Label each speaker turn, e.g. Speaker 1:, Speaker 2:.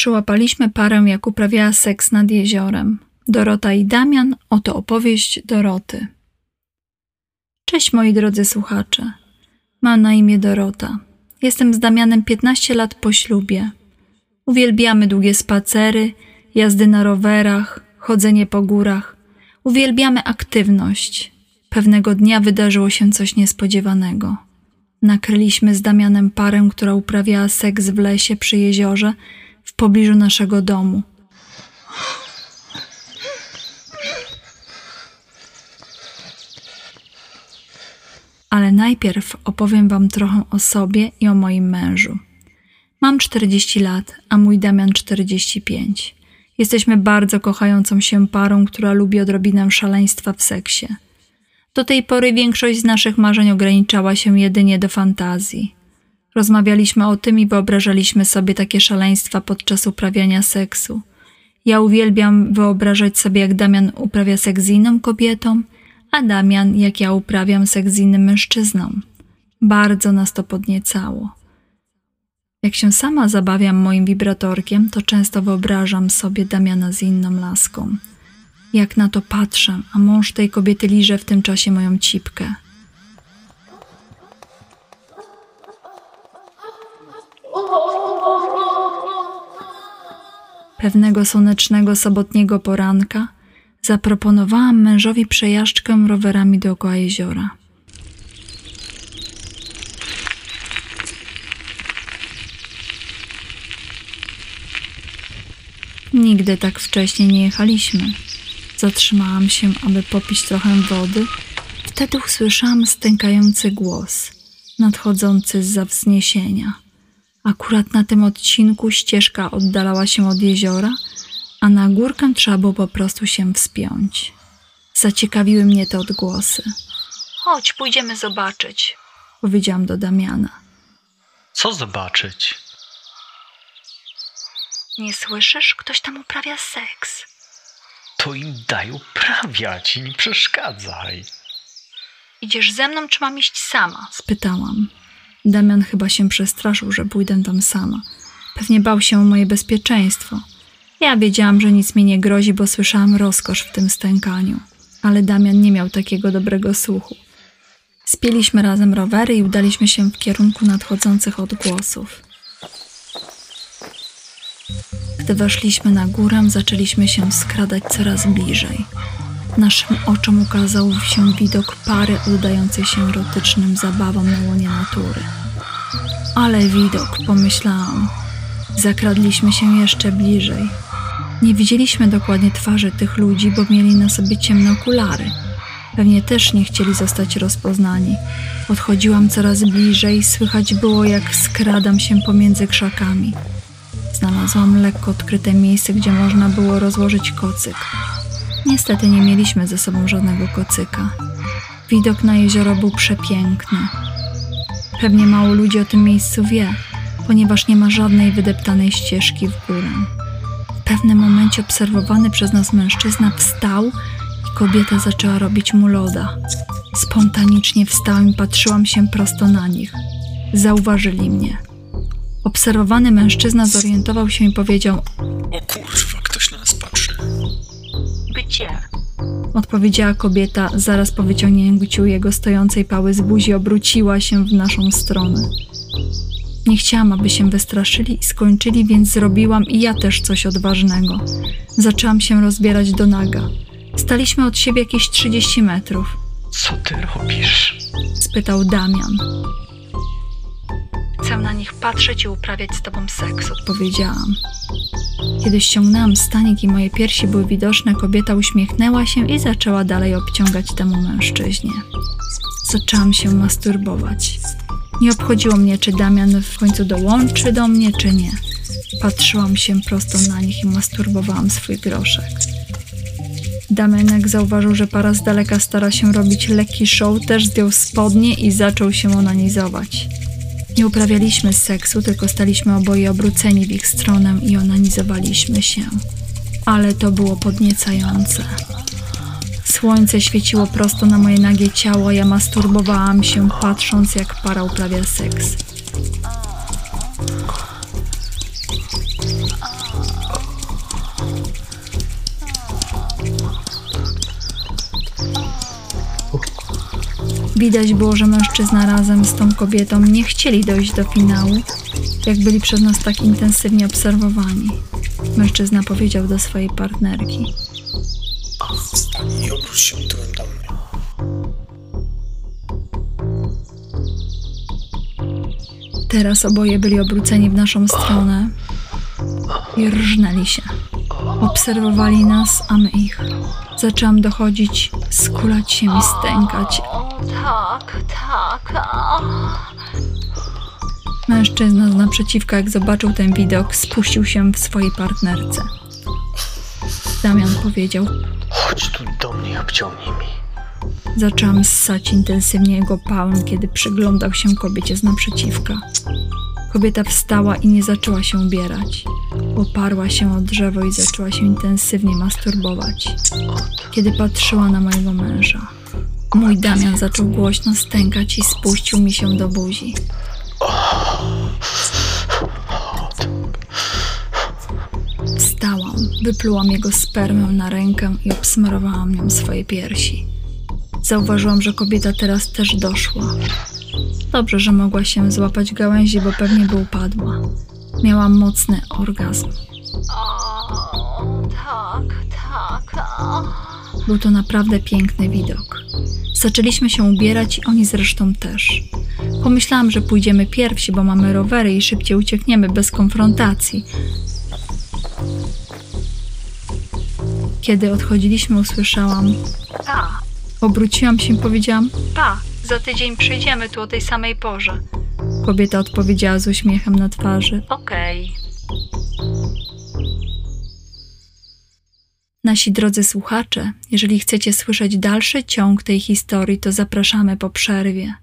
Speaker 1: Przyłapaliśmy parę, jak uprawiała seks nad jeziorem. Dorota i Damian, oto opowieść Doroty. Cześć moi drodzy słuchacze. Mam na imię Dorota. Jestem z Damianem 15 lat po ślubie. Uwielbiamy długie spacery, jazdy na rowerach, chodzenie po górach. Uwielbiamy aktywność. Pewnego dnia wydarzyło się coś niespodziewanego. Nakryliśmy z Damianem parę, która uprawiała seks w lesie przy jeziorze pobliżu naszego domu. Ale najpierw opowiem Wam trochę o sobie i o moim mężu. Mam 40 lat, a mój Damian 45. Jesteśmy bardzo kochającą się parą, która lubi odrobinę szaleństwa w seksie. Do tej pory większość z naszych marzeń ograniczała się jedynie do fantazji. Rozmawialiśmy o tym i wyobrażaliśmy sobie takie szaleństwa podczas uprawiania seksu. Ja uwielbiam wyobrażać sobie, jak Damian uprawia seks z inną kobietą, a Damian, jak ja uprawiam seks z innym mężczyzną. Bardzo nas to podniecało. Jak się sama zabawiam moim wibratorkiem, to często wyobrażam sobie Damiana z inną laską. Jak na to patrzę, a mąż tej kobiety liże w tym czasie moją cipkę. Pewnego słonecznego sobotniego poranka zaproponowałam mężowi przejażdżkę rowerami dookoła jeziora. Nigdy tak wcześnie nie jechaliśmy. Zatrzymałam się, aby popić trochę wody. Wtedy usłyszałam stękający głos, nadchodzący z wzniesienia. Akurat na tym odcinku ścieżka oddalała się od jeziora, a na górkę trzeba było po prostu się wspiąć. Zaciekawiły mnie te odgłosy. Chodź, pójdziemy zobaczyć, powiedziałam do Damiana.
Speaker 2: Co zobaczyć?
Speaker 1: Nie słyszysz? Ktoś tam uprawia seks.
Speaker 2: To im daj uprawiać i nie przeszkadzaj.
Speaker 1: Idziesz ze mną, czy mam iść sama? spytałam. Damian chyba się przestraszył, że pójdę tam sama. Pewnie bał się o moje bezpieczeństwo. Ja wiedziałam, że nic mi nie grozi, bo słyszałam rozkosz w tym stękaniu. Ale Damian nie miał takiego dobrego słuchu. Spieliśmy razem rowery i udaliśmy się w kierunku nadchodzących odgłosów. Gdy weszliśmy na górę, zaczęliśmy się skradać coraz bliżej. Naszym oczom ukazał się widok pary oddającej się erotycznym zabawom na łonie natury. Ale widok, pomyślałam. Zakradliśmy się jeszcze bliżej. Nie widzieliśmy dokładnie twarzy tych ludzi, bo mieli na sobie ciemne okulary. Pewnie też nie chcieli zostać rozpoznani. Podchodziłam coraz bliżej, słychać było, jak skradam się pomiędzy krzakami. Znalazłam lekko odkryte miejsce, gdzie można było rozłożyć kocyk. Niestety nie mieliśmy ze sobą żadnego kocyka. Widok na jezioro był przepiękny. Pewnie mało ludzi o tym miejscu wie, ponieważ nie ma żadnej wydeptanej ścieżki w górę. W pewnym momencie obserwowany przez nas mężczyzna wstał i kobieta zaczęła robić mu loda. Spontanicznie wstałem i patrzyłam się prosto na nich. Zauważyli mnie. Obserwowany mężczyzna zorientował się i powiedział:
Speaker 3: O kurwa,
Speaker 1: Gdzie? Odpowiedziała kobieta, zaraz po wyciągnięciu jego stojącej pały z buzi obróciła się w naszą stronę. Nie chciałam, aby się wystraszyli i skończyli, więc zrobiłam i ja też coś odważnego. Zaczęłam się rozbierać do naga. Staliśmy od siebie jakieś 30 metrów.
Speaker 2: Co ty robisz?
Speaker 1: spytał Damian. Chcę na nich patrzeć i uprawiać z tobą seks, odpowiedziałam. Kiedy ściągnęłam stanik i moje piersi były widoczne, kobieta uśmiechnęła się i zaczęła dalej obciągać temu mężczyźnie. Zaczęłam się masturbować. Nie obchodziło mnie, czy Damian w końcu dołączy do mnie, czy nie. Patrzyłam się prosto na nich i masturbowałam swój groszek. Damianek zauważył, że para z daleka stara się robić lekki show, też zdjął spodnie i zaczął się onanizować. Nie uprawialiśmy seksu, tylko staliśmy oboje obróceni w ich stronę i onanizowaliśmy się. Ale to było podniecające. Słońce świeciło prosto na moje nagie ciało, ja masturbowałam się, patrząc jak para uprawia seks. Widać było, że mężczyzna razem z tą kobietą nie chcieli dojść do finału, jak byli przez nas tak intensywnie obserwowani. Mężczyzna powiedział do swojej partnerki.
Speaker 3: Wstań i obróć się tyłem do mnie.
Speaker 1: Teraz oboje byli obróceni w naszą stronę i rżnęli się. Obserwowali nas, a my ich. Zaczęłam dochodzić, skulać się i stękać.
Speaker 4: Tak, tak. a.
Speaker 1: Mężczyzna z naprzeciwka, jak zobaczył ten widok, spuścił się w swojej partnerce. Damian powiedział,
Speaker 2: Chodź tu do mnie obciągnij mi.
Speaker 1: zaczęłam ssać intensywnie jego pałem, kiedy przyglądał się kobiecie z naprzeciwka. Kobieta wstała i nie zaczęła się ubierać. Oparła się o drzewo i zaczęła się intensywnie masturbować, kiedy patrzyła na mojego męża. Mój Damian zaczął głośno stękać i spuścił mi się do buzi. Wstałam, wyplułam jego spermę na rękę i obsmarowałam nią swoje piersi. Zauważyłam, że kobieta teraz też doszła. Dobrze, że mogła się złapać gałęzi, bo pewnie by upadła. Miałam mocny orgazm.
Speaker 4: O, tak, tak.
Speaker 1: Był to naprawdę piękny widok. Zaczęliśmy się ubierać i oni zresztą też. Pomyślałam, że pójdziemy pierwsi, bo mamy rowery i szybciej uciekniemy bez konfrontacji. Kiedy odchodziliśmy, usłyszałam: Pa. Obróciłam się i powiedziałam: Pa, za tydzień przyjdziemy tu o tej samej porze. Kobieta odpowiedziała z uśmiechem na twarzy: Okej. Nasi drodzy słuchacze, jeżeli chcecie słyszeć dalszy ciąg tej historii, to zapraszamy po przerwie.